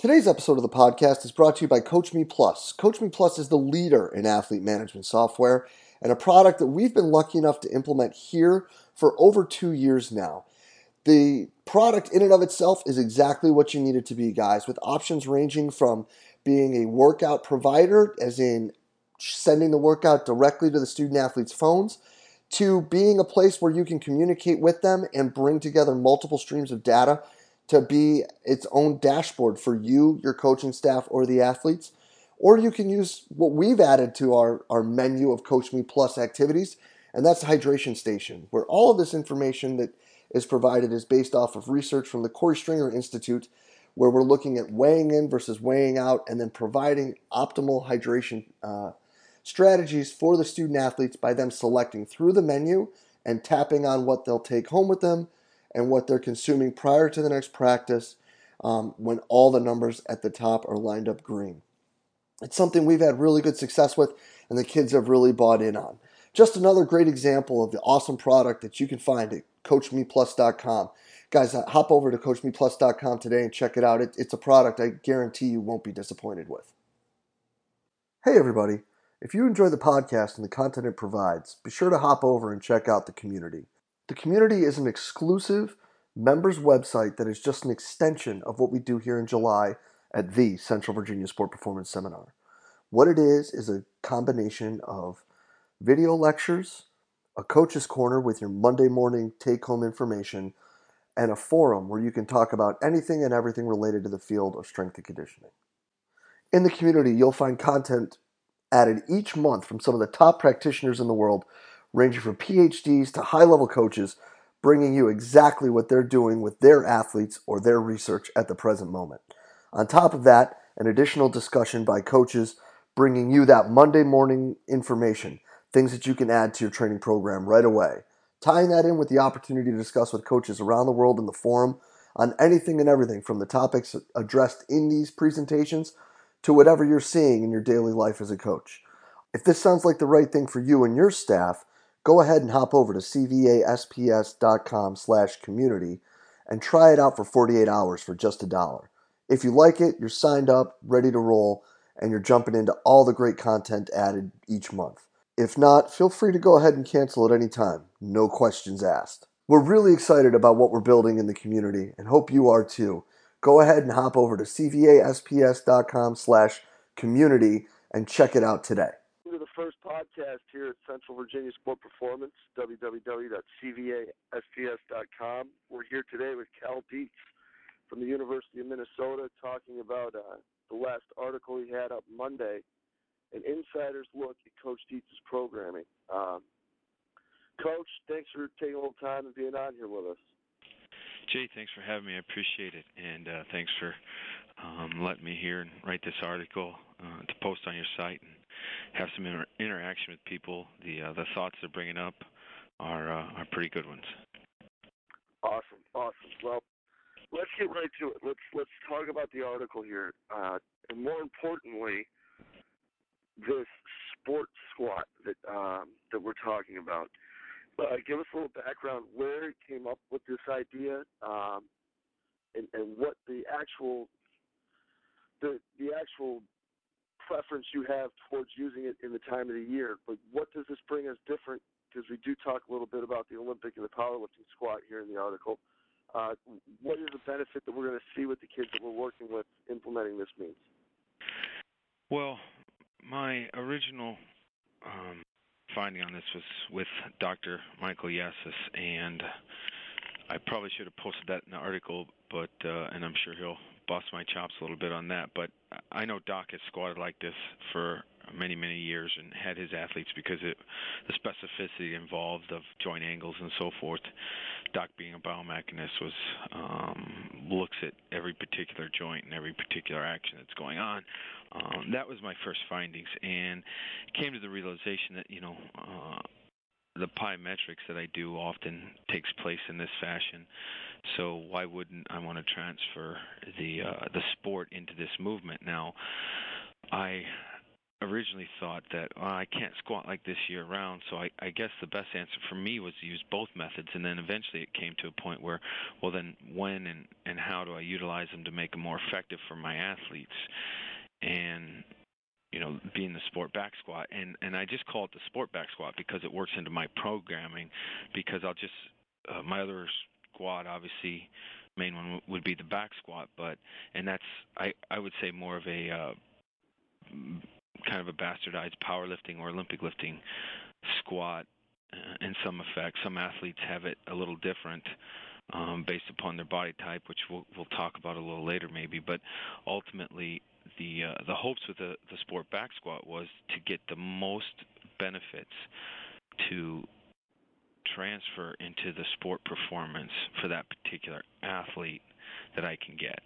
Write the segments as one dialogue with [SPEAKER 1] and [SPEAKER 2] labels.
[SPEAKER 1] Today's episode of the podcast is brought to you by CoachMe Plus. CoachMe Plus is the leader in athlete management software and a product that we've been lucky enough to implement here for over two years now. The product in and of itself is exactly what you need it to be, guys, with options ranging from being a workout provider, as in sending the workout directly to the student athletes' phones, to being a place where you can communicate with them and bring together multiple streams of data to be its own dashboard for you, your coaching staff, or the athletes. Or you can use what we've added to our, our menu of Coach Me Plus activities, and that's the Hydration Station, where all of this information that is provided is based off of research from the Korey Stringer Institute, where we're looking at weighing in versus weighing out and then providing optimal hydration uh, strategies for the student athletes by them selecting through the menu and tapping on what they'll take home with them and what they're consuming prior to the next practice um, when all the numbers at the top are lined up green. It's something we've had really good success with, and the kids have really bought in on. Just another great example of the awesome product that you can find at CoachMePlus.com. Guys, uh, hop over to CoachMePlus.com today and check it out. It, it's a product I guarantee you won't be disappointed with. Hey, everybody. If you enjoy the podcast and the content it provides, be sure to hop over and check out the community. The community is an exclusive members website that is just an extension of what we do here in July at the Central Virginia Sport Performance Seminar. What it is is a combination of video lectures, a coach's corner with your Monday morning take home information, and a forum where you can talk about anything and everything related to the field of strength and conditioning. In the community, you'll find content added each month from some of the top practitioners in the world ranging from PhDs to high level coaches, bringing you exactly what they're doing with their athletes or their research at the present moment. On top of that, an additional discussion by coaches bringing you that Monday morning information, things that you can add to your training program right away. Tying that in with the opportunity to discuss with coaches around the world in the forum on anything and everything from the topics addressed in these presentations to whatever you're seeing in your daily life as a coach. If this sounds like the right thing for you and your staff, go ahead and hop over to cvasps.com slash community and try it out for 48 hours for just a dollar. If you like it, you're signed up, ready to roll, and you're jumping into all the great content added each month. If not, feel free to go ahead and cancel at any time. No questions asked. We're really excited about what we're building in the community and hope you are too. Go ahead and hop over to cvasps.com slash community and check it out today
[SPEAKER 2] first podcast here at Central Virginia Sport Performance, www.cvasps.com. We're here today with Cal Dietz from the University of Minnesota talking about uh, the last article he had up Monday, an insider's look at Coach Dietz's programming. Um, Coach, thanks for taking a little time and being on here with us.
[SPEAKER 3] Jay, thanks for having me. I appreciate it, and uh, thanks for um, letting me here and write this article uh, to post on your site and have some inter- interaction with people. The uh, the thoughts they're bringing up are uh, are pretty good ones.
[SPEAKER 2] Awesome, awesome. Well, let's get right to it. Let's let's talk about the article here, uh, and more importantly, this sports squat that um, that we're talking about. Uh, give us a little background where it came up with this idea, um, and, and what the actual the the actual preference you have towards using it in the time of the year. But what does this bring us different? Because we do talk a little bit about the Olympic and the powerlifting squat here in the article. Uh, what is the benefit that we're going to see with the kids that we're working with implementing this means?
[SPEAKER 3] Well, my original um, finding on this was with Dr. Michael Yessis, and I probably should have posted that in the article, but uh, and I'm sure he'll bust my chops a little bit on that. But I know Doc has squatted like this for many many years and had his athletes because it the specificity involved of joint angles and so forth. Doc being a biomechanist was um, looks at every particular joint and every particular action that's going on. Um, that was my first findings and came to the realization that you know. Uh, the plyometrics that I do often takes place in this fashion. So why wouldn't I want to transfer the uh, the sport into this movement? Now, I originally thought that I can't squat like this year round, so I, I guess the best answer for me was to use both methods, and then eventually it came to a point where, well, then when and and how do I utilize them to make them more effective for my athletes, and you know, being the sport back squat, and and I just call it the sport back squat because it works into my programming, because I'll just uh, my other squat obviously main one would be the back squat, but and that's I I would say more of a uh, kind of a bastardized powerlifting or Olympic lifting squat uh, in some effect. Some athletes have it a little different um, based upon their body type, which we'll, we'll talk about a little later maybe. But ultimately, the uh, the hopes with the, the sport back squat was to get the most benefits to transfer into the sport performance for that particular athlete that I can get.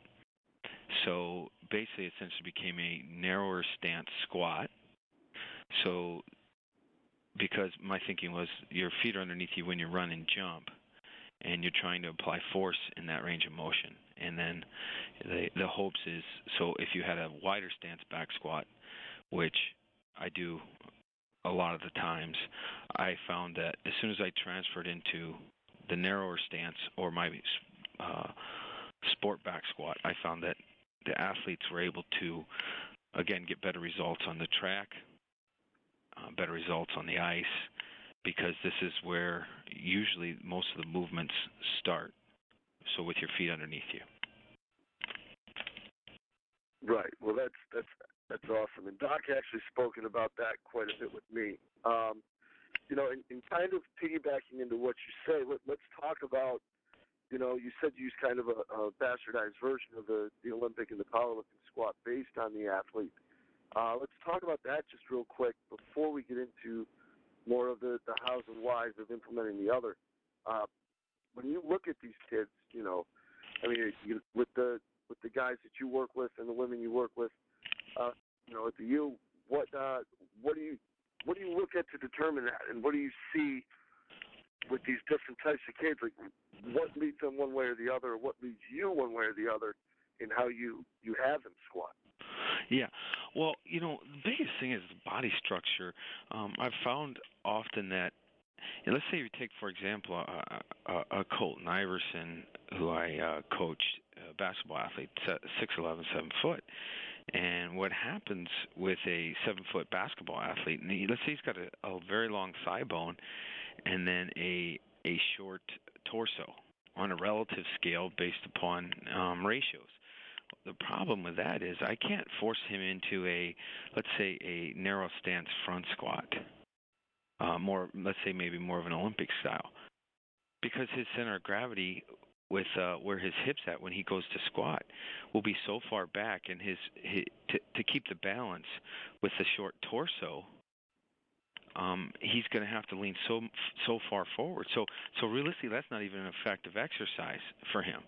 [SPEAKER 3] So basically, it essentially became a narrower stance squat. So because my thinking was your feet are underneath you when you run and jump, and you're trying to apply force in that range of motion. And then the the hopes is so if you had a wider stance back squat, which I do a lot of the times, I found that as soon as I transferred into the narrower stance or my uh, sport back squat, I found that the athletes were able to, again, get better results on the track, uh, better results on the ice, because this is where usually most of the movements start. So with your feet underneath you.
[SPEAKER 2] Right. Well, that's that's that's awesome. And Doc actually spoken about that quite a bit with me. Um, you know, and, kind of piggybacking into what you say, let, let's talk about you know, you said you use kind of a, a bastardized version of the, the Olympic and the powerlifting squat based on the athlete. Uh, let's talk about that just real quick before we get into more of the, the hows and whys of implementing the other. Uh, when you look at these kids, you know, I mean, you, with the with the guys that you work with and the women you work with, uh, you know, at the U, what uh, what do you what do you look at to determine that, and what do you see with these different types of kids? Like, what leads them one way or the other, or what leads you one way or the other in how you you have them squat.
[SPEAKER 3] Yeah, well, you know, the biggest thing is body structure. Um, I've found often that, and let's say you take, for example, a, a, a Colton Iverson, who I uh, coached, a basketball athlete, six eleven, seven foot. And what happens with a seven foot basketball athlete? And he, let's say he's got a, a very long thigh bone, and then a a short torso on a relative scale based upon um, ratios. The problem with that is I can't force him into a, let's say, a narrow stance front squat, uh, more, let's say, maybe more of an Olympic style, because his center of gravity with uh, where his hips at when he goes to squat will be so far back, and his, his to, to keep the balance with the short torso um, he's going to have to lean so so far forward. So so realistically, that's not even an effective exercise for him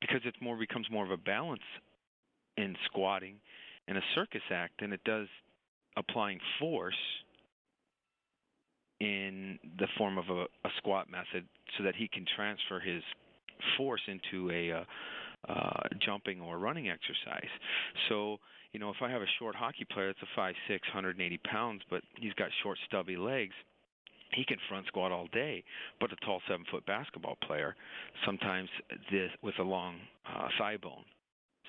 [SPEAKER 3] because it more becomes more of a balance in squatting and a circus act than it does applying force in the form of a, a squat method so that he can transfer his force into a uh, uh, jumping or running exercise. So, you know, if I have a short hockey player that's a five six, 180 pounds, but he's got short stubby legs, he can front squat all day. But a tall seven foot basketball player, sometimes this with a long uh, thigh bone,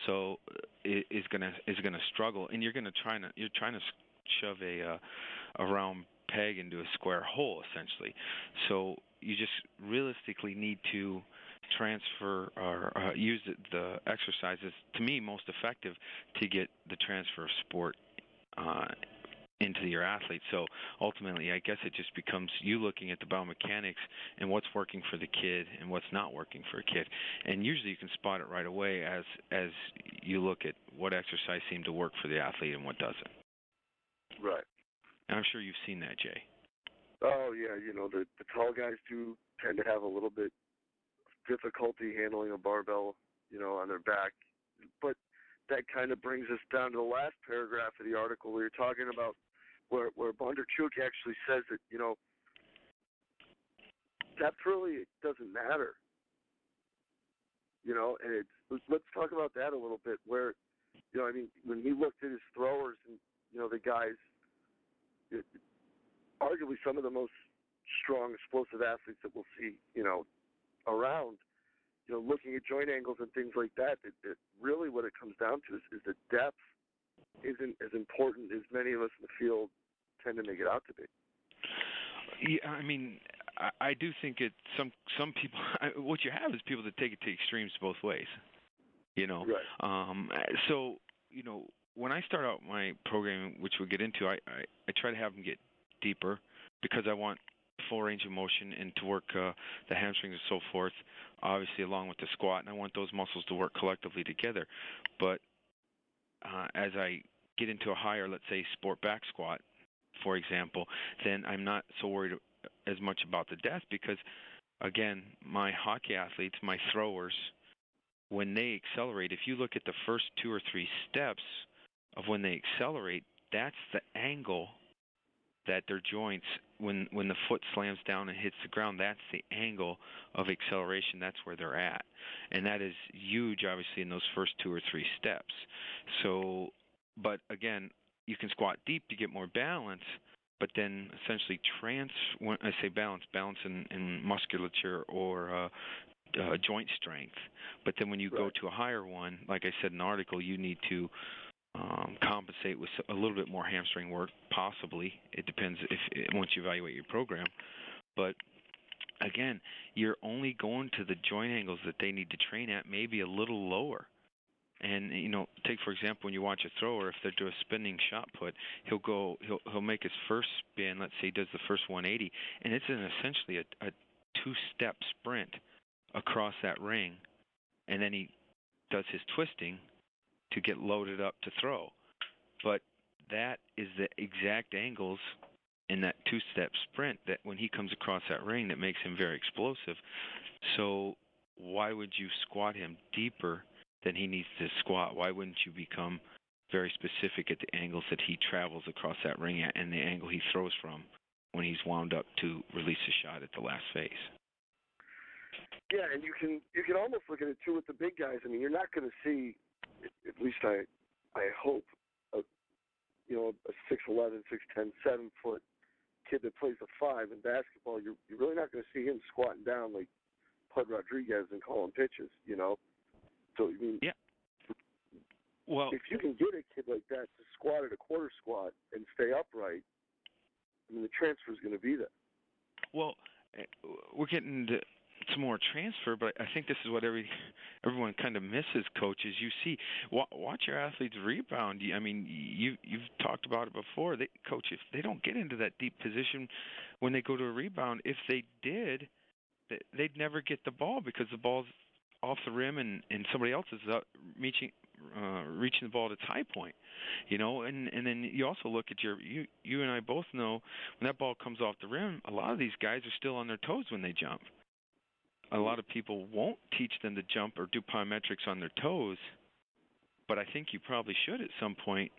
[SPEAKER 3] so uh, is gonna is gonna struggle, and you're gonna try to you're trying to shove a uh, a round peg into a square hole essentially. So you just realistically need to transfer or uh, use the exercises to me most effective to get the transfer of sport uh, into your athlete. So ultimately, I guess it just becomes you looking at the biomechanics and what's working for the kid and what's not working for a kid. And usually, you can spot it right away as as you look at what exercise seemed to work for the athlete and what doesn't.
[SPEAKER 2] Right.
[SPEAKER 3] And I'm sure you've seen that, Jay.
[SPEAKER 2] Oh yeah, you know the the tall guys do tend to have a little bit difficulty handling a barbell, you know, on their back. But that kind of brings us down to the last paragraph of the article where you're talking about where where Bondarchuk actually says that you know that really doesn't matter. You know, and it's let's talk about that a little bit. Where you know, I mean, when he looked at his throwers and you know the guys arguably some of the most strong, explosive athletes that we'll see, you know, around. You know, looking at joint angles and things like that. It, it really, what it comes down to is, is the depth isn't as important as many of us in the field tend to make it out to be.
[SPEAKER 3] Yeah, I mean, I, I do think it. Some some people. What you have is people that take it to extremes both ways. You know.
[SPEAKER 2] Right.
[SPEAKER 3] Um. So you know, when I start out my programming, which we'll get into, I I, I try to have them get deeper because I want full range of motion and to work uh, the hamstrings and so forth, obviously along with the squat, and I want those muscles to work collectively together. But uh, as I get into a higher, let's say, sport back squat, for example, then I'm not so worried as much about the death because, again, my hockey athletes, my throwers, when they accelerate, if you look at the first two or three steps of when they accelerate, that's the angle that their joints when when the foot slams down and hits the ground that's the angle of acceleration that's where they're at and that is huge obviously in those first two or three steps so but again you can squat deep to get more balance but then essentially trans when I say balance balance in, in musculature or uh uh, joint strength. But then when you
[SPEAKER 2] right.
[SPEAKER 3] go to a higher one, like I said in the article, you need to um, compensate with a little bit more hamstring work, possibly. It depends if once you evaluate your program. But again, you're only going to the joint angles that they need to train at, maybe a little lower. And you know, take for example, when you watch a thrower, if they're doing a spinning shot put, he'll go, he'll he'll make his first spin. Let's say he does the first 180, and it's an essentially a, a two-step sprint across that ring, and then he does his twisting to get loaded up to throw. But that is the exact angles in that two step sprint that when he comes across that ring that makes him very explosive. So why would you squat him deeper than he needs to squat? Why wouldn't you become very specific at the angles that he travels across that ring at and the angle he throws from when he's wound up to release a shot at the last phase?
[SPEAKER 2] Yeah, and you can you can almost look at it too with the big guys. I mean, you're not going to see at least I I hope a you know a six eleven, six ten, seven foot kid that plays a five in basketball. You're you're really not going to see him squatting down like Pudge Rodriguez and calling pitches. You know, so I mean,
[SPEAKER 3] yeah. Well,
[SPEAKER 2] if you can get a kid like that to squat at a quarter squat and stay upright, I mean the transfer is going to be there.
[SPEAKER 3] Well, eh, we're getting to some more transfer, but I think this is what every everyone kind of misses. Coaches, you see, watch your athletes rebound. I mean, you you've talked about it before. They, coach, if they don't get into that deep position when they go to a rebound, if they did, they'd never get the ball because the ball's off the rim and and somebody else is uh, reaching uh, reaching the ball at its high point, you know. And and then you also look at your you you and I both know when that ball comes off the rim, a lot of these guys are still on their toes when they jump a lot of people won't teach them to jump or do plyometrics on their toes, but I think you probably should at some point,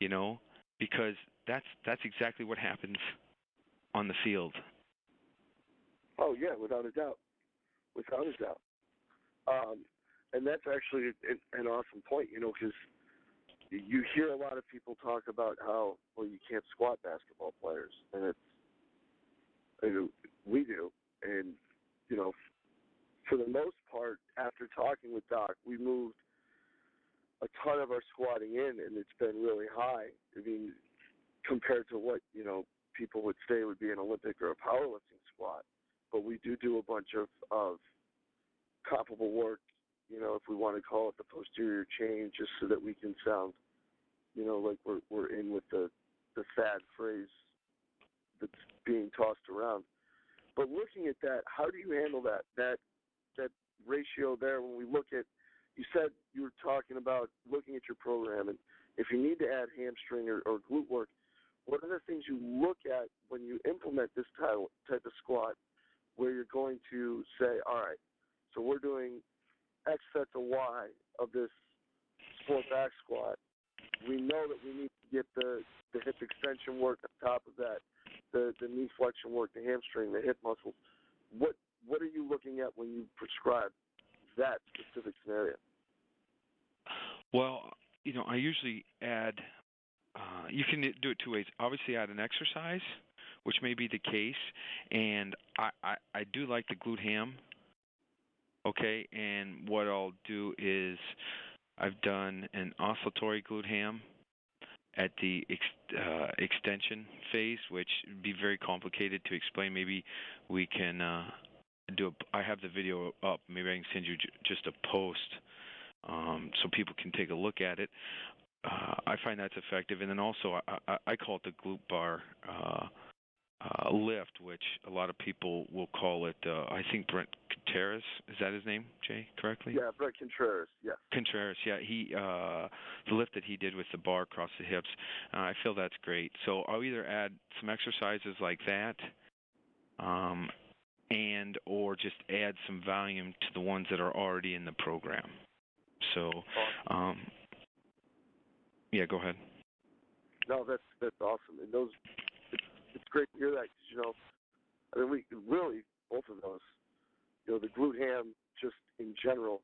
[SPEAKER 3] you know, because that's that's exactly what happens on the field.
[SPEAKER 2] Oh yeah, without a doubt, without a doubt. Um, and that's actually an, an awesome point, you know, because you hear a lot of people talk about how well you can't squat basketball players, and it's we do, and you know, for the most part, after talking with Doc, we moved a ton of our squatting in, and it's been really high. I mean, compared to what you know people would say would be an Olympic or a powerlifting squat, but we do do a bunch of of comparable work. You know, if we want to call it the posterior chain, just so that we can sound, you know, like we're we're in with the the fad phrase that's being tossed around. But looking at that, how do you handle that that that ratio there when we look at? You said you were talking about looking at your program, and if you need to add hamstring or, or glute work, what are the things you look at when you implement this type type of squat, where you're going to say, all right, so we're doing X sets of Y of this sport back squat. We know that we need to get the the hip extension work on top of that the, the knee flexion work, the hamstring, the hip muscles. What what are you looking at when you prescribe that specific scenario?
[SPEAKER 3] Well, you know, I usually add uh, you can do it two ways. Obviously, add an exercise, which may be the case, and I I, I do like the glute ham. Okay, and what I'll do is I've done an oscillatory glute ham at the ex- uh, extension phase, which would be very complicated to explain. Maybe we can uh, do. A, I have the video up. Maybe I can send you j- just a post um, so people can take a look at it. Uh, I find that's effective, and then also I, I, I call it the glute bar uh, lift, which a lot of people will call it. Uh, I think Bret Contreras is that his name, Jay? Correctly?
[SPEAKER 2] Yeah, Bret Contreras. Yeah.
[SPEAKER 3] Contreras. Yeah, he uh, the lift that he did with the bar across the hips. Uh, I feel that's great. So I'll either add some exercises like that, um, and or just add some volume to the ones that are already in the program. So, um, yeah, go ahead.
[SPEAKER 2] No, that's that's awesome, and those it's, great to hear that because you know, I mean, we really both of those, you know, the glute ham just in general,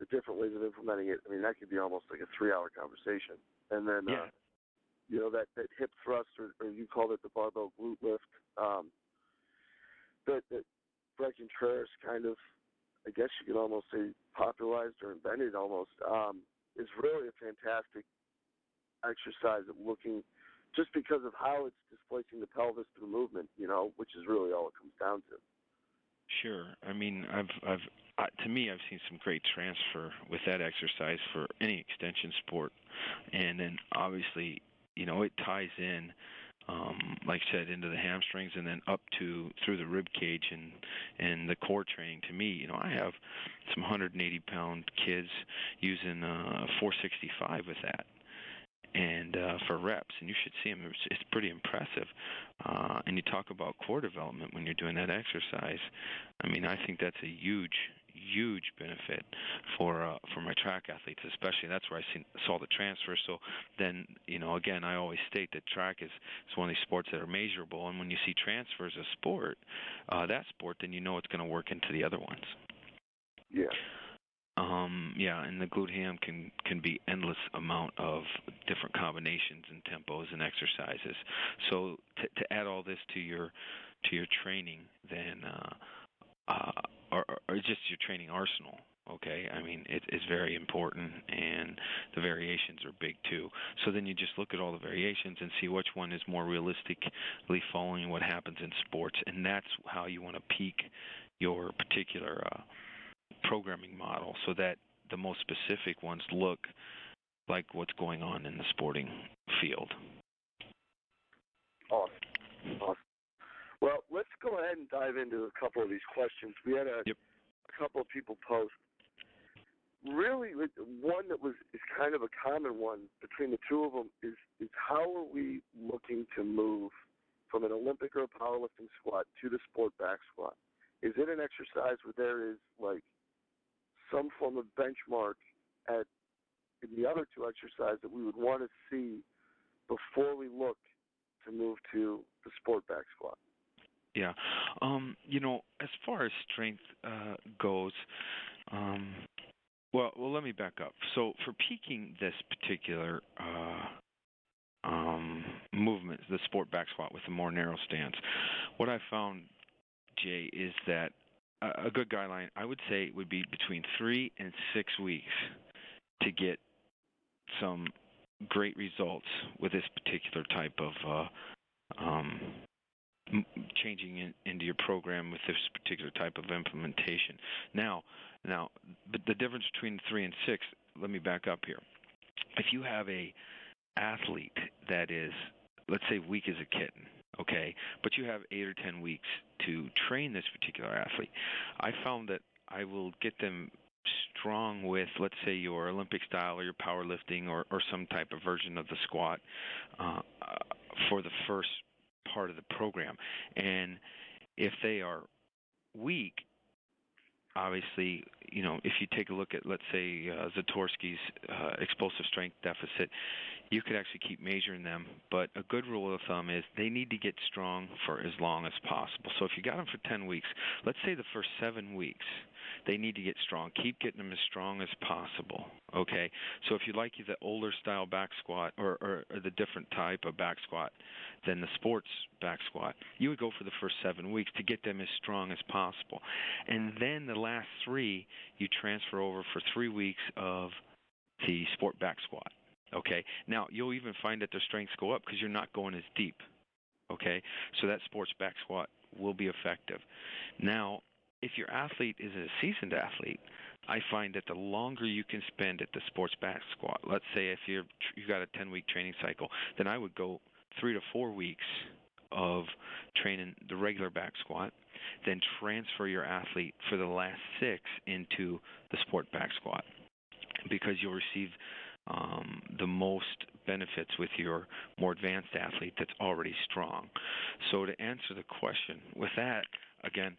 [SPEAKER 2] the different ways of implementing it. I mean, that could be almost like a three-hour conversation, and then
[SPEAKER 3] yeah.
[SPEAKER 2] uh, you know that that hip thrust, or, or you called it the barbell glute lift, um, that that Bret Contreras kind of, I guess you could almost say popularized or invented almost, um, is really a fantastic exercise of looking just because of how it's displacing the pelvis through movement, you know, which is really all it comes down to.
[SPEAKER 3] Sure. I mean, I've I've uh, to me I've seen some great transfer with that exercise for any extension sport. And then obviously, you know, it ties in um like I said into the hamstrings and then up to through the rib cage and and the core training to me you know i have some 180 pound kids using uh 465 with that and uh, for reps, and you should see them. It's, it's pretty impressive. Uh, and you talk about core development when you're doing that exercise. I mean, I think that's a huge, huge benefit for uh, for my track athletes, especially. That's where I seen, saw the transfer. So then, you know, again, I always state that track is is one of these sports that are measurable, and when you see transfers of sport, uh, that sport, then you know it's going to work into the other ones.
[SPEAKER 2] Yeah.
[SPEAKER 3] Yeah, and the glute ham can can be endless amount of different combinations and tempos and exercises. So to, to add all this to your to your training, then uh, uh, or, or just your training arsenal. Okay, I mean it is very important, and the variations are big too. So then you just look at all the variations and see which one is more realistically following what happens in sports, and that's how you want to peak your particular. Uh, programming model so that the most specific ones look like what's going on in the sporting field.
[SPEAKER 2] Awesome. Awesome. Well, let's go ahead and dive into a couple of these questions. We had a,
[SPEAKER 3] yep.
[SPEAKER 2] a couple of people post. Really, one that was is kind of a common one between the two of them is is how are we looking to move from an Olympic or a powerlifting squat to the sport back squat? Is it an exercise where there is like some form of benchmark at in the other two exercises that we would want to see before we look to move to the sport back squat.
[SPEAKER 3] Yeah. Um, you know, as far as strength uh, goes, um, well, well, let me back up. So, for peaking this particular uh, um, movement, the sport back squat with a more narrow stance, what I found, Jay, is that a good guideline I would say would be between three and six weeks to get some great results with this particular type of uh, um, changing in, into your program with this particular type of implementation. Now, now, but the difference between three and six. Let me back up here. If you have a athlete that is, let's say, weak as a kitten, okay, but you have eight or ten weeks to train this particular athlete, I found that I will get them strong with, let's say, your Olympic style or your powerlifting or, or some type of version of the squat uh, for the first part of the program. And if they are weak, obviously, you know, if you take a look at, let's say, uh, Zatsiorsky's uh, explosive strength deficit, you could actually keep measuring them. But a good rule of thumb is they need to get strong for as long as possible. So if you got them for 10 weeks, let's say the first seven weeks, they need to get strong. Keep getting them as strong as possible. Okay. So if you like the older style back squat or, or, or the different type of back squat than the sports back squat, you would go for the first seven weeks to get them as strong as possible. And then the last three, you transfer over for three weeks of the sport back squat. Okay. Now you'll even find that their strengths go up because you're not going as deep. Okay. So that sports back squat will be effective. Now, if your athlete is a seasoned athlete, I find that the longer you can spend at the sports back squat, let's say if you're you got a 10 week training cycle, then I would go 3 to 4 weeks of training the regular back squat, then transfer your athlete for the last 6 into the sport back squat because you'll receive um, the most benefits with your more advanced athlete that's already strong. So to answer the question, with that, again,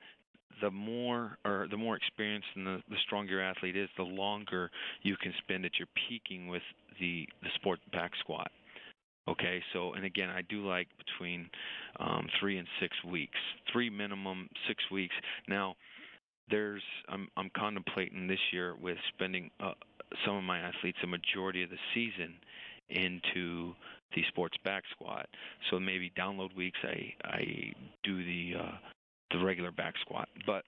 [SPEAKER 3] the more or the more experienced and the, the stronger your athlete is, the longer you can spend at your peaking with the the sport back squat. Okay, so and again, I do like between um, three and six weeks, three minimum, six weeks. Now, there's I'm I'm contemplating this year with spending some of my athletes a majority of the season into the sports back squat. So maybe download weeks I I do the uh, the regular back squat. But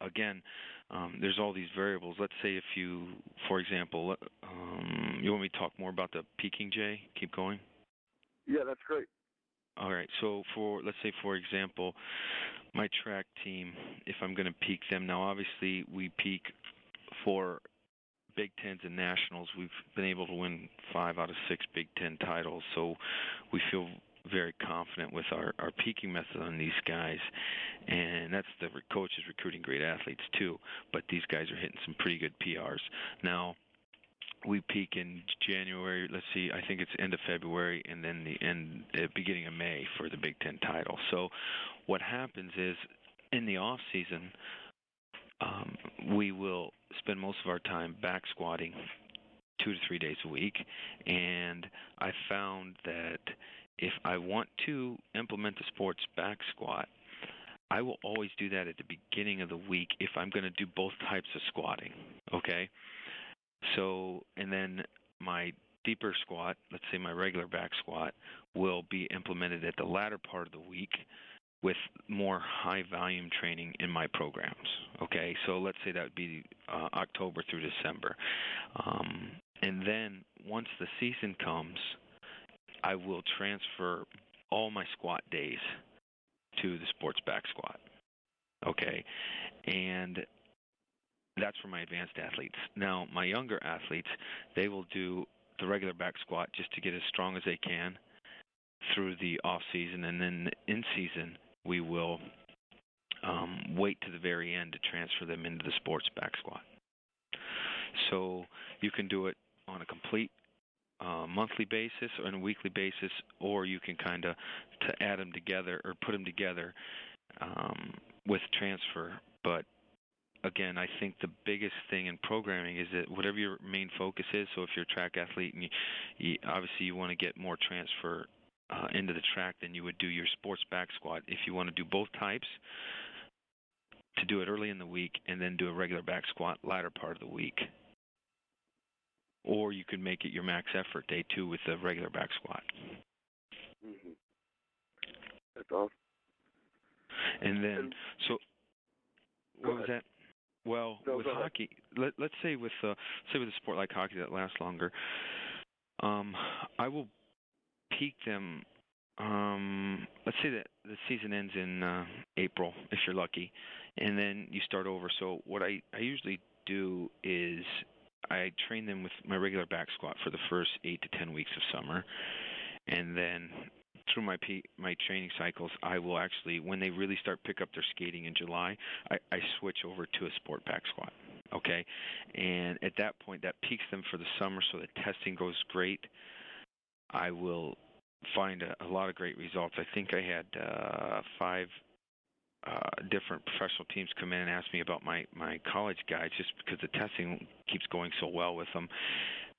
[SPEAKER 3] again, um, there's all these variables. Let's say if you, for example, um, you want me to talk more about the peaking, Jay? Keep going.
[SPEAKER 2] Yeah, that's great.
[SPEAKER 3] All right. So for let's say for example, my track team, if I'm going to peak them now, obviously we peak for Big Tens and Nationals. We've been able to win five out of six Big Ten titles, so we feel very confident with our our peaking method on these guys, and that's the coaches recruiting great athletes too. But these guys are hitting some pretty good PRs now. We peak in January. Let's see, I think it's end of February, and then the end uh, beginning of May for the Big Ten title. So, what happens is in the off season, um, we will spend most of our time back squatting two to three days a week, and I found that if I want to implement the sports back squat, I will always do that at the beginning of the week if I'm going to do both types of squatting. Okay? So, and then my deeper squat, let's say my regular back squat, will be implemented at the latter part of the week with more high volume training in my programs. Okay, so let's say that would be uh, October through December. Um, and then once the season comes, I will transfer all my squat days to the sports back squat. Okay, and that's for my advanced athletes. Now, my younger athletes, they will do the regular back squat just to get as strong as they can through the off season, and then in season we will um, wait to the very end to transfer them into the sports back squat. So you can do it on a complete uh, monthly basis or on a weekly basis, or you can kind of to add them together or put them together um, with transfer. But again, I think the biggest thing in programming is that whatever your main focus is. So if you're a track athlete and you, you obviously you want to get more transfer uh, into the track, then you would do your sports back squat. If you want to do both types, to do it early in the week and then do a regular back squat latter part of the week or you could make it your max effort day two with the regular back squat.
[SPEAKER 2] Mm-hmm. That's awesome.
[SPEAKER 3] And then, and, so what was that? Well,
[SPEAKER 2] no,
[SPEAKER 3] with hockey, let, let's say with uh, say with a sport like hockey that lasts longer, um, I will peak them. Um, let's say that the season ends in uh, April, if you're lucky, and then you start over. So what I I usually do is I train them with my regular back squat for the first eight to ten weeks of summer, and then through my my training cycles, I will actually, when they really start pick up their skating in July, I, I switch over to a sport back squat. Okay, and at that point, that peaks them for the summer, so the testing goes great. I will find a, a lot of great results. I think I had uh, five uh, different professional teams come in and ask me about my my college guys just because the testing keeps going so well with them.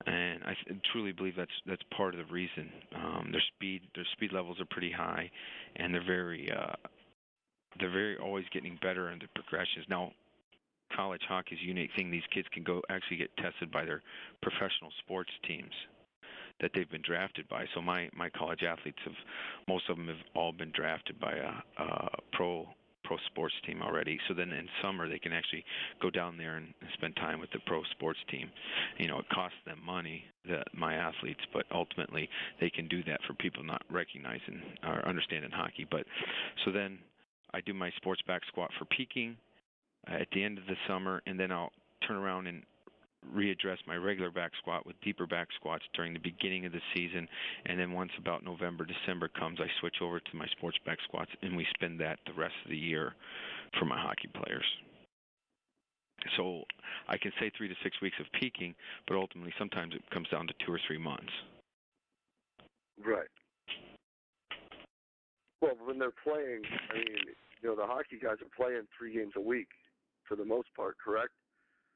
[SPEAKER 3] and I truly believe that's that's part of the reason. Um, their speed their speed levels are pretty high, and they're very uh, they're very always getting better in the progressions. Now, college hockey's a unique thing. These kids can go actually get tested by their professional sports teams that they've been drafted by. So my my college athletes have most of them have all been drafted by a, a pro pro sports team already. So then in summer they can actually go down there and spend time with the pro sports team. You know, it costs them money, the my athletes, but ultimately they can do that for people not recognizing or understanding hockey. But so then I do my sports back squat for peaking uh, at the end of the summer, and then I'll turn around and readdress my regular back squat with deeper back squats during the beginning of the season and then once about November December comes I switch over to my sports back squats and we spend that the rest of the year for my hockey players. So I can say 3 to 6 weeks of peaking but ultimately sometimes it comes down to 2 or 3 months.
[SPEAKER 2] Right. Well, when they're playing, I mean, you know, the hockey guys are playing 3 games a week for the most part, correct?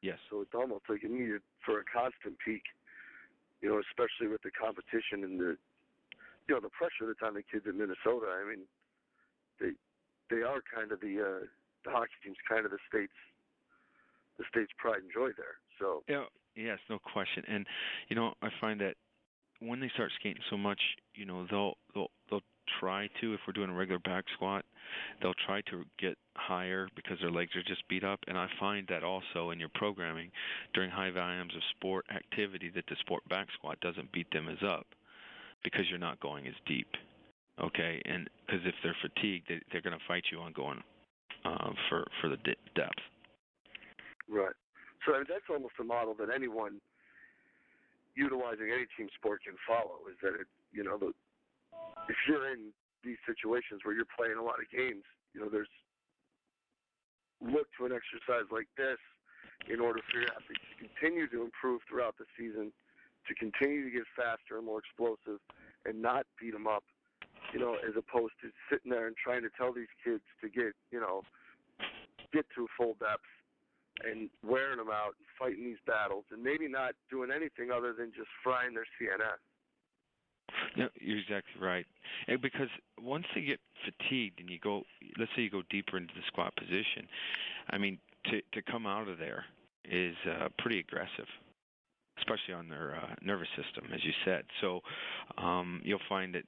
[SPEAKER 3] Yes.
[SPEAKER 2] So it's almost like you need it for a constant peak. You know, especially with the competition and the you know the pressure that's on the kids in Minnesota. I mean, they they are kind of the uh, the hockey team's kind of the state's the state's pride and joy there. So
[SPEAKER 3] yeah, yes, no question. And you know, I find that when they start skating so much, you know, they'll they'll they'll try to if we're doing a regular back squat, they'll try to get higher because their legs are just beat up. And I find that also in your programming during high volumes of sport activity that the sport back squat doesn't beat them as up because you're not going as deep. Okay, and because if they're fatigued, they, they're going to fight you on going uh, for for the de- depth.
[SPEAKER 2] Right. So I mean, that's almost a model that anyone utilizing any team sport can follow. Is that it? You know, the if you're in these situations where you're playing a lot of games, you know, there's look to an exercise like this in order for your athletes to continue to improve throughout the season, to continue to get faster and more explosive, and not beat them up, you know, as opposed to sitting there and trying to tell these kids to get, you know, get to full depth and wearing them out and fighting these battles and maybe not doing anything other than just frying their CNS.
[SPEAKER 3] No, you're exactly right. And because once they get fatigued and you go, let's say you go deeper into the squat position, I mean, to to come out of there is uh, pretty aggressive, especially on their uh, nervous system, as you said. So um, you'll find that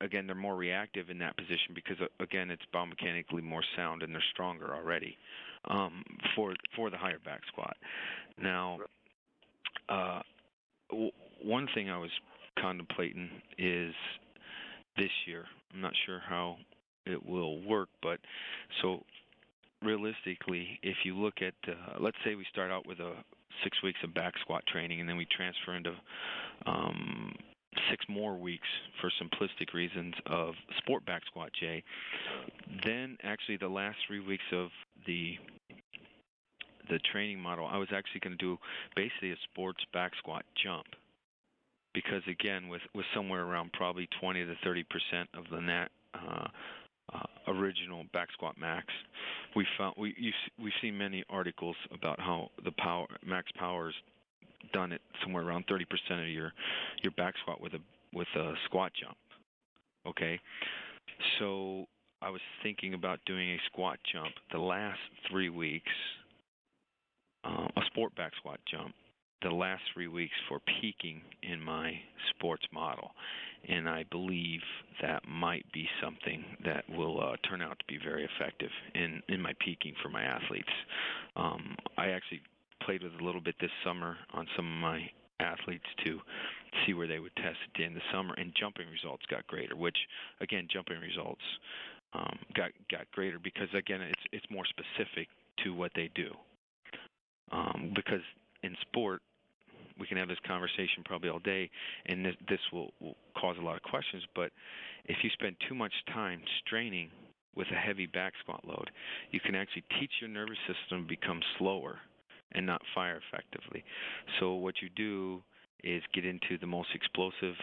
[SPEAKER 3] again they're more reactive in that position because uh, again it's biomechanically more sound and they're stronger already um, for for the higher back squat. Now, uh, w- one thing I was contemplating is this year. I'm not sure how it will work, but so realistically, if you look at, uh, let's say we start out with a six weeks of back squat training, and then we transfer into um, six more weeks for simplistic reasons of sport back squat, Jay. Then actually the last three weeks of the the training model, I was actually going to do basically a sports back squat jump because again, with with somewhere around probably 20 to 30 percent of the net uh, uh, original back squat max, we found we you, we've seen many articles about how the power max power's done it somewhere around 30 percent of your your back squat with a with a squat jump. Okay, so I was thinking about doing a squat jump the last three weeks, uh, a sport back squat jump the last three weeks for peaking in my sports model. And I believe that might be something that will uh, turn out to be very effective in, in my peaking for my athletes. Um, I actually played with a little bit this summer on some of my athletes to see where they would test at the the summer, and jumping results got greater. Which, again, jumping results um, got got greater because again, it's it's more specific to what they do. Um, because in sport, we can have this conversation probably all day, and this, this will, will cause a lot of questions. But if you spend too much time straining with a heavy back squat load, you can actually teach your nervous system to become slower and not fire effectively. So what you do is get into the most explosive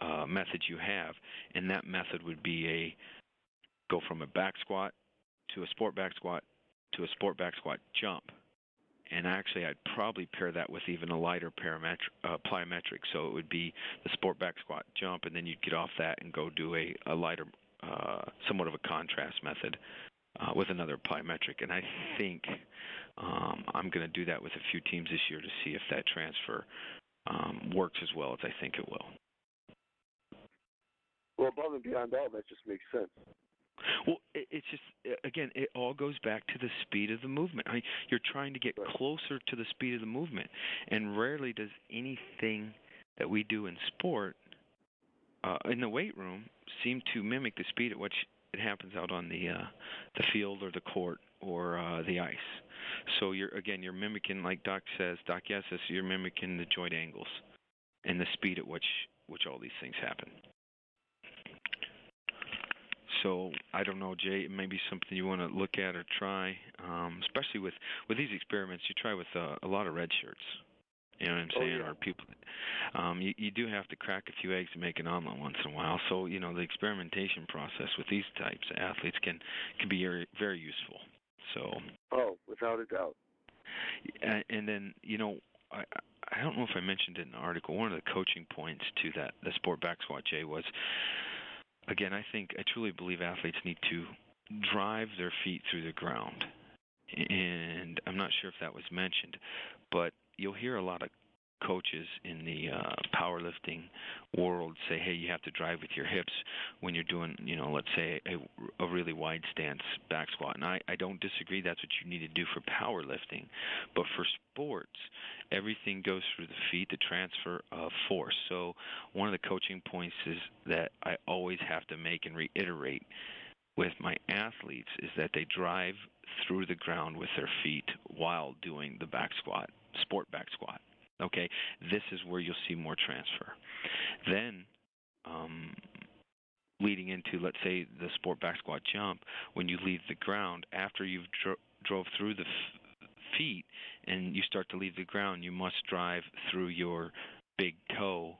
[SPEAKER 3] uh, method you have, and that method would be a go from a back squat to a sport back squat to a sport back squat jump and actually I'd probably pair that with even a lighter parametric uh, plyometric. So it would be the sport back squat jump, and then you'd get off that and go do a, a lighter, uh, somewhat of a contrast method uh, with another plyometric. And I think um, I'm going to do that with a few teams this year to see if that transfer um, works as well as I think it will.
[SPEAKER 2] Well, above and beyond all, that just makes sense.
[SPEAKER 3] Well, it's just again, it all goes back to the speed of the movement. I mean, you're trying to get closer to the speed of the movement, and rarely does anything that we do in sport, uh, in the weight room, seem to mimic the speed at which it happens out on the uh, the field or the court or uh, the ice. So you're again, you're mimicking, like Doc says, Doc Yessis, you're mimicking the joint angles and the speed at which which all these things happen. So I don't know, Jay. It may be something you want to look at or try, um, especially with with these experiments. You try with uh, a lot of red shirts. You know what I'm
[SPEAKER 2] oh,
[SPEAKER 3] saying?
[SPEAKER 2] Oh, yeah.
[SPEAKER 3] Or people, um, you you do have to crack a few eggs to make an omelet once in a while. So you know the experimentation process with these types of athletes can can be very very useful. So.
[SPEAKER 2] Oh, without a doubt.
[SPEAKER 3] And, and then you know I I don't know if I mentioned it in the article. One of the coaching points to that the sport back squat Jay was again, I think I truly believe athletes need to drive their feet through the ground. And I'm not sure if that was mentioned, but you'll hear a lot of coaches in the uh, powerlifting world say, "Hey, you have to drive with your hips when you're doing, you know, let's say a, a really wide stance back squat." And I, I don't disagree. That's what you need to do for powerlifting, but for sports, everything goes through the feet, the transfer of force. So one of the coaching points is that I always have to make and reiterate with my athletes is that they drive through the ground with their feet while doing the back squat, sport back squat. Okay, this is where you'll see more transfer. Then, um, leading into let's say the sport back squat jump, when you leave the ground after you've dro- drove through the f- feet and you start to leave the ground, you must drive through your big toe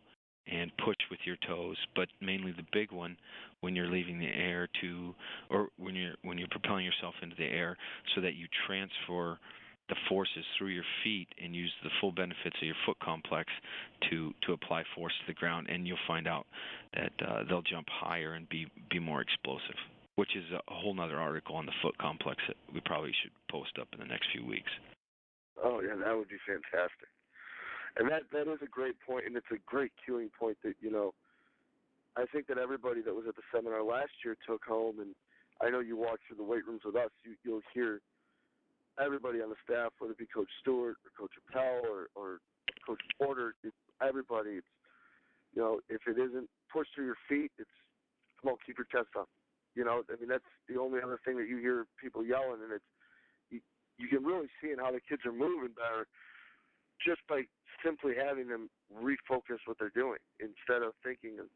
[SPEAKER 3] and push with your toes, but mainly the big one when you're leaving the air to or when you're when you're propelling yourself into the air so that you transfer the forces through your feet and use the full benefits of your foot complex to to apply force to the ground and you'll find out that uh, they'll jump higher and be be more explosive which is a whole nother article on the foot complex that we probably should post up in the next few weeks.
[SPEAKER 2] Oh yeah that would be fantastic. And that that is a great point and it's a great cueing point that you know i think that everybody that was at the seminar last year took home and i know you walk through the weight rooms with us you you'll hear everybody on the staff, whether it be Coach Stewart or Coach Appel or, or Coach Porter, it's everybody. It's you know, if it isn't push through your feet, it's come on, keep your chest up. You know, I mean that's the only other thing that you hear people yelling, and it's you, you can really see in how the kids are moving better just by simply having them refocus what they're doing instead of thinking of,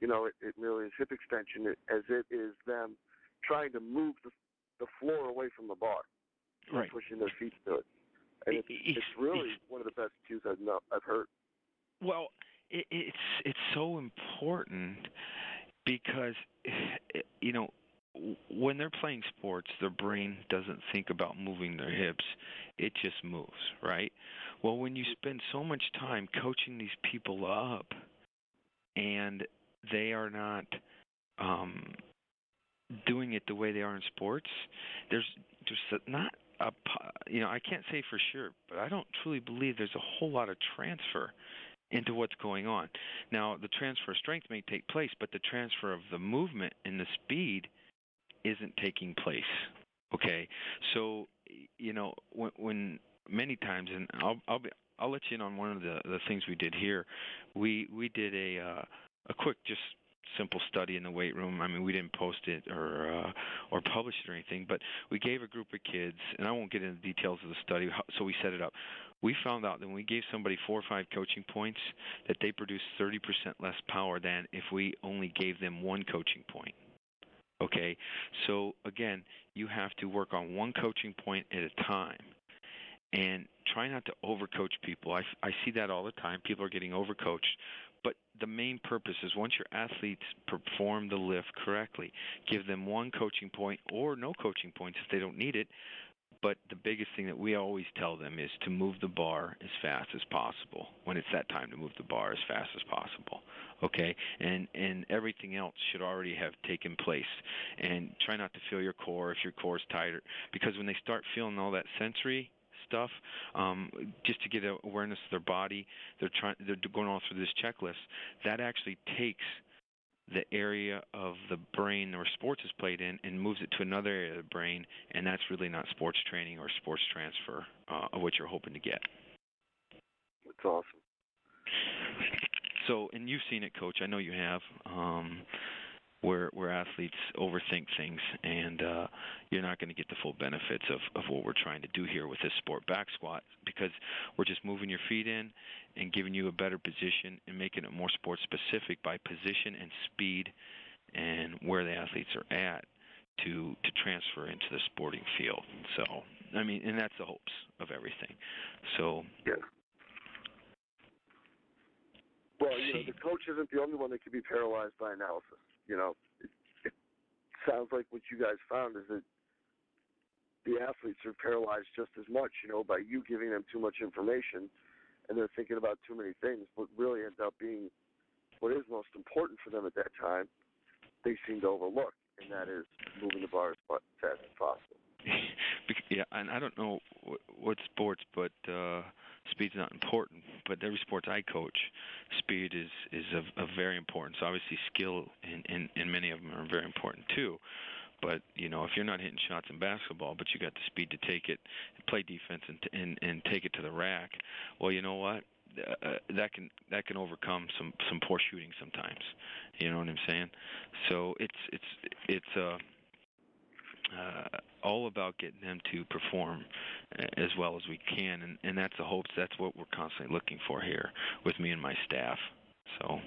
[SPEAKER 2] you know, it, it merely is hip extension as it is them trying to move the the floor away from the bar
[SPEAKER 3] right.
[SPEAKER 2] pushing their feet to it. And it's, it's, it's really it's, one of the best cues I've know, I've heard.
[SPEAKER 3] Well, it, it's it's so important because you know when they're playing sports, their brain doesn't think about moving their hips; it just moves, right? Well, when you spend so much time coaching these people up, and they are not um, doing it the way they are in sports, there's just not a, you know, I can't say for sure, but I don't truly believe there's a whole lot of transfer into what's going on. Now, the transfer of strength may take place, but the transfer of the movement and the speed isn't taking place. Okay, so you know when, when many times, and I'll I'll be I'll let you in on one of the the things we did here. We we did a uh, a quick just simple study in the weight room. I mean, we didn't post it or uh, or publish it or anything, but we gave a group of kids, and I won't get into the details of the study. So we set it up. We found out that when we gave somebody four or five coaching points, that they produced 30% less power than if we only gave them one coaching point. Okay, so again, you have to work on one coaching point at a time and try not to overcoach people. I, I see that all the time. People are getting overcoached but the main purpose is once your athletes perform the lift correctly, give them one coaching point or no coaching points if they don't need it, But the biggest thing that we always tell them is to move the bar as fast as possible when it's that time to move the bar as fast as possible. Okay, and and everything else should already have taken place. And try not to feel your core if your core is tighter, because when they start feeling all that sensory stuff, um, just to get awareness of their body, they're trying they're going all through this checklist. That actually takes the area of the brain where sports is played in and moves it to another area of the brain, and that's really not sports training or sports transfer uh, of what you're hoping to get.
[SPEAKER 2] That's awesome.
[SPEAKER 3] So, and you've seen it, Coach. I know you have. Um, where where athletes overthink things, and uh, you're not going to get the full benefits of of what we're trying to do here with this sport back squat because we're just moving your feet in and giving you a better position and making it more sport specific by position and speed and where the athletes are at to to transfer into the sporting field. So, I mean, and that's the hopes of everything. So,
[SPEAKER 2] yeah. Well, you know, the coach isn't the only one that can be paralyzed by analysis you know, it, it sounds like what you guys found is that the athletes are paralyzed just as much, you know, by you giving them too much information and they're thinking about too many things. What really ends up being what is most important for them at that time, they seem to overlook, and that is moving the bar as fast as possible.
[SPEAKER 3] yeah, and I don't know what sports, but uh speed's not important. But every sport I coach, speed is is of, of very importance. Obviously, skill in, in in many of them are very important too. But you know, if you're not hitting shots in basketball, but you got the speed to take it, play defense, and and, and take it to the rack, well, you know what? Uh, that can that can overcome some some poor shooting sometimes. You know what I'm saying? So it's it's it's uh uh, all about getting them to perform as well as we can, and, and that's the hopes. That's what we're constantly looking for here with me and my staff. So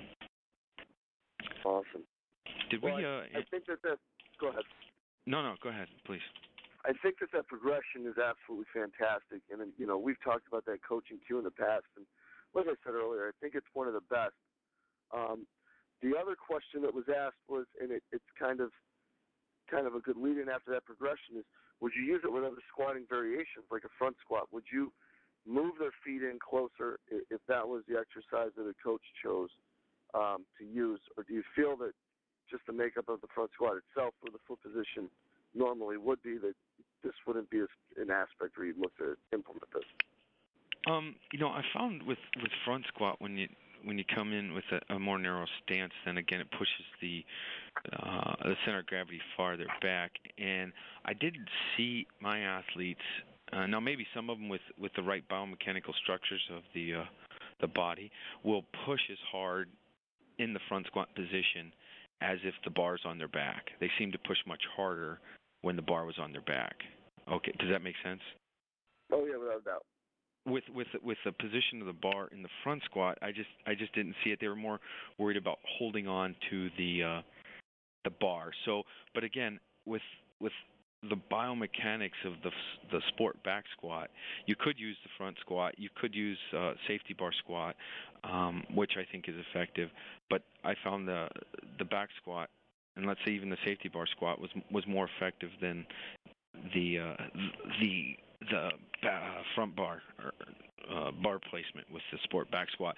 [SPEAKER 2] awesome.
[SPEAKER 3] Did
[SPEAKER 2] well,
[SPEAKER 3] we?
[SPEAKER 2] Uh, I, I think that that. Go ahead.
[SPEAKER 3] No, no, go ahead, please.
[SPEAKER 2] I think that that progression is absolutely fantastic, and you know we've talked about that coaching too in the past, and like I said earlier, I think it's one of the best. Um, the other question that was asked was, and it, it's kind of kind of a good lead in after that progression is would you use it with other squatting variations like a front squat? Would you move their feet in closer if that was the exercise that a coach chose um, to use, or do you feel that just the makeup of the front squat itself, where the foot position normally would be, that this wouldn't be an aspect where you'd look to implement this?
[SPEAKER 3] Um, you know, I found with with front squat when you when you come in with a, a more narrow stance, then again it pushes the uh, the center of gravity farther back. And I did see my athletes. Uh, now maybe some of them with with the right biomechanical structures of the uh, the body will push as hard in the front squat position as if the bar's on their back. They seem to push much harder when the bar was on their back. Okay, does that make sense?
[SPEAKER 2] Oh yeah, without a doubt
[SPEAKER 3] with with with the position of the bar in the front squat, I just I just didn't see it. They were more worried about holding on to the uh, the bar. So, but again, with with the biomechanics of the the sport back squat, you could use the front squat, you could use uh, safety bar squat, um, which I think is effective. But I found the the back squat, and let's say even the safety bar squat was was more effective than the uh, the the uh, front bar or uh, bar placement with the sport back squat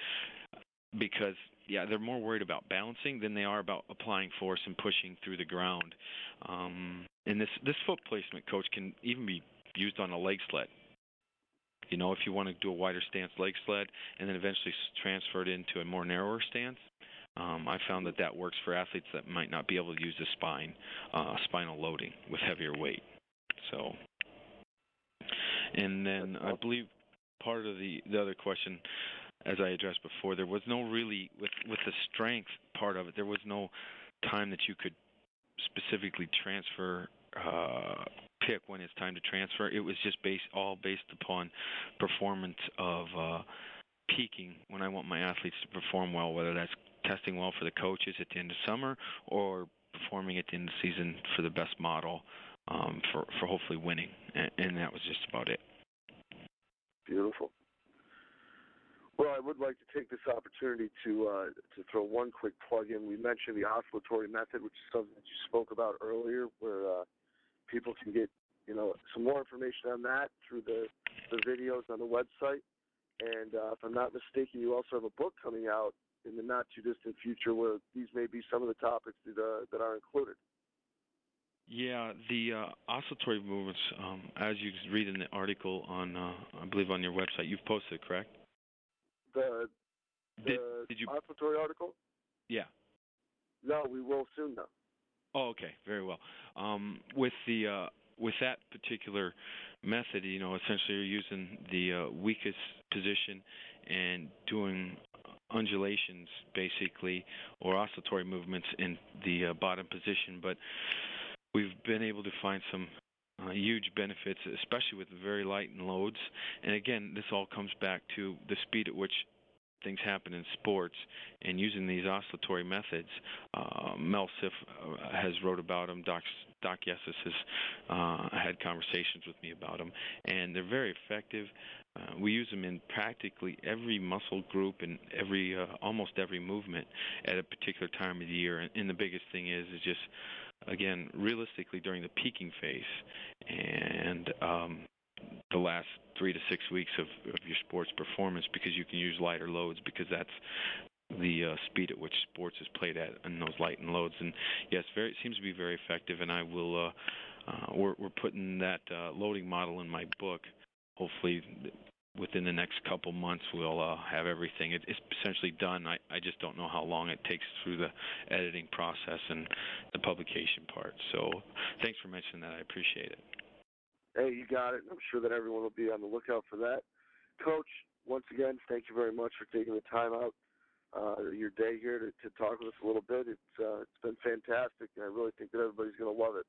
[SPEAKER 3] because yeah they're more worried about balancing than they are about applying force and pushing through the ground um, and this this foot placement coach can even be used on a leg sled you know if you want to do a wider stance leg sled and then eventually transfer it into a more narrower stance um, I found that that works for athletes that might not be able to use the spine, uh, spinal loading with heavier weight. So and then I believe part of the the other question, as I addressed before, there was no really with with the strength part of it. There was no time that you could specifically transfer uh, pick when it's time to transfer. It was just based all based upon performance of uh, peaking when I want my athletes to perform well, whether that's testing well for the coaches at the end of summer or performing at the end of the season for the best model um, for for hopefully winning, and, and that was just about it.
[SPEAKER 2] Beautiful. Well, I would like to take this opportunity to uh, to throw one quick plug in. We mentioned the oscillatory method, which is something that you spoke about earlier, where uh, people can get you know some more information on that through the the videos on the website. And uh, if I'm not mistaken, you also have a book coming out in the not too distant future where these may be some of the topics that uh, that are included.
[SPEAKER 3] Yeah, the uh, oscillatory movements, um, as you read in the article on, uh, I believe on your website, you've posted, correct?
[SPEAKER 2] The the
[SPEAKER 3] did, did you,
[SPEAKER 2] oscillatory article?
[SPEAKER 3] Yeah.
[SPEAKER 2] No, we will soon though.
[SPEAKER 3] Oh, okay, very well. Um, with the uh, with that particular method, you know, essentially you're using the uh, weakest position and doing undulations, basically, or oscillatory movements in the uh, bottom position. But we've been able to find some uh, huge benefits, especially with very light loads. And again, this all comes back to the speed at which things happen in sports and using these oscillatory methods. Uh, Mel Siff uh, has wrote about them. Doc, Doc Yessis has uh, had conversations with me about them, and they're very effective. Uh, we use them in practically every muscle group and every uh, almost every movement at a particular time of the year. And, and the biggest thing is is just again realistically during the peaking phase and um, the last three to six weeks of, of your sports performance because you can use lighter loads because that's the uh, speed at which sports is played at in those light and loads. And yes, very it seems to be very effective. And I will uh, uh, we're we're putting that uh, loading model in my book. Hopefully, within the next couple months, we'll uh, have everything. It, it's essentially done. I I just don't know how long it takes through the editing process and the publication part. So, thanks for mentioning that. I appreciate it.
[SPEAKER 2] Hey, you got it. I'm sure that everyone will be on the lookout for that. Coach, once again, thank you very much for taking the time out uh, your day here to, to talk with us a little bit. It's uh, it's been fantastic, and I really think that everybody's going to love it.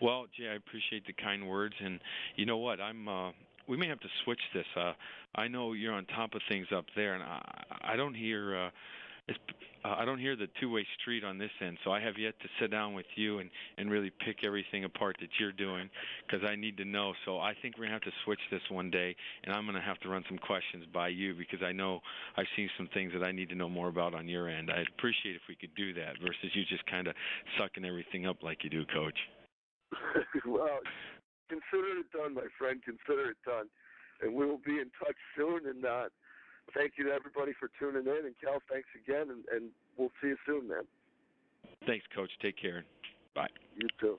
[SPEAKER 3] Well, Jay, I appreciate the kind words, and you know what? I'm. Uh, we may have to switch this. Uh, I know you're on top of things up there, and I, I don't hear. Uh, uh, I don't hear the two-way street on this end, so I have yet to sit down with you and and really pick everything apart that you're doing because I need to know. So I think we're gonna have to switch this one day, and I'm gonna have to run some questions by you because I know I've seen some things that I need to know more about on your end. I'd appreciate if we could do that versus you just kind of sucking everything up like you do, Coach.
[SPEAKER 2] well, consider it done, my friend. Consider it done, and we will be in touch soon. And uh, thank you to everybody for tuning in. And Cal, thanks again, and, and we'll see you soon, man.
[SPEAKER 3] Thanks, Coach. Take care. Bye.
[SPEAKER 2] You too.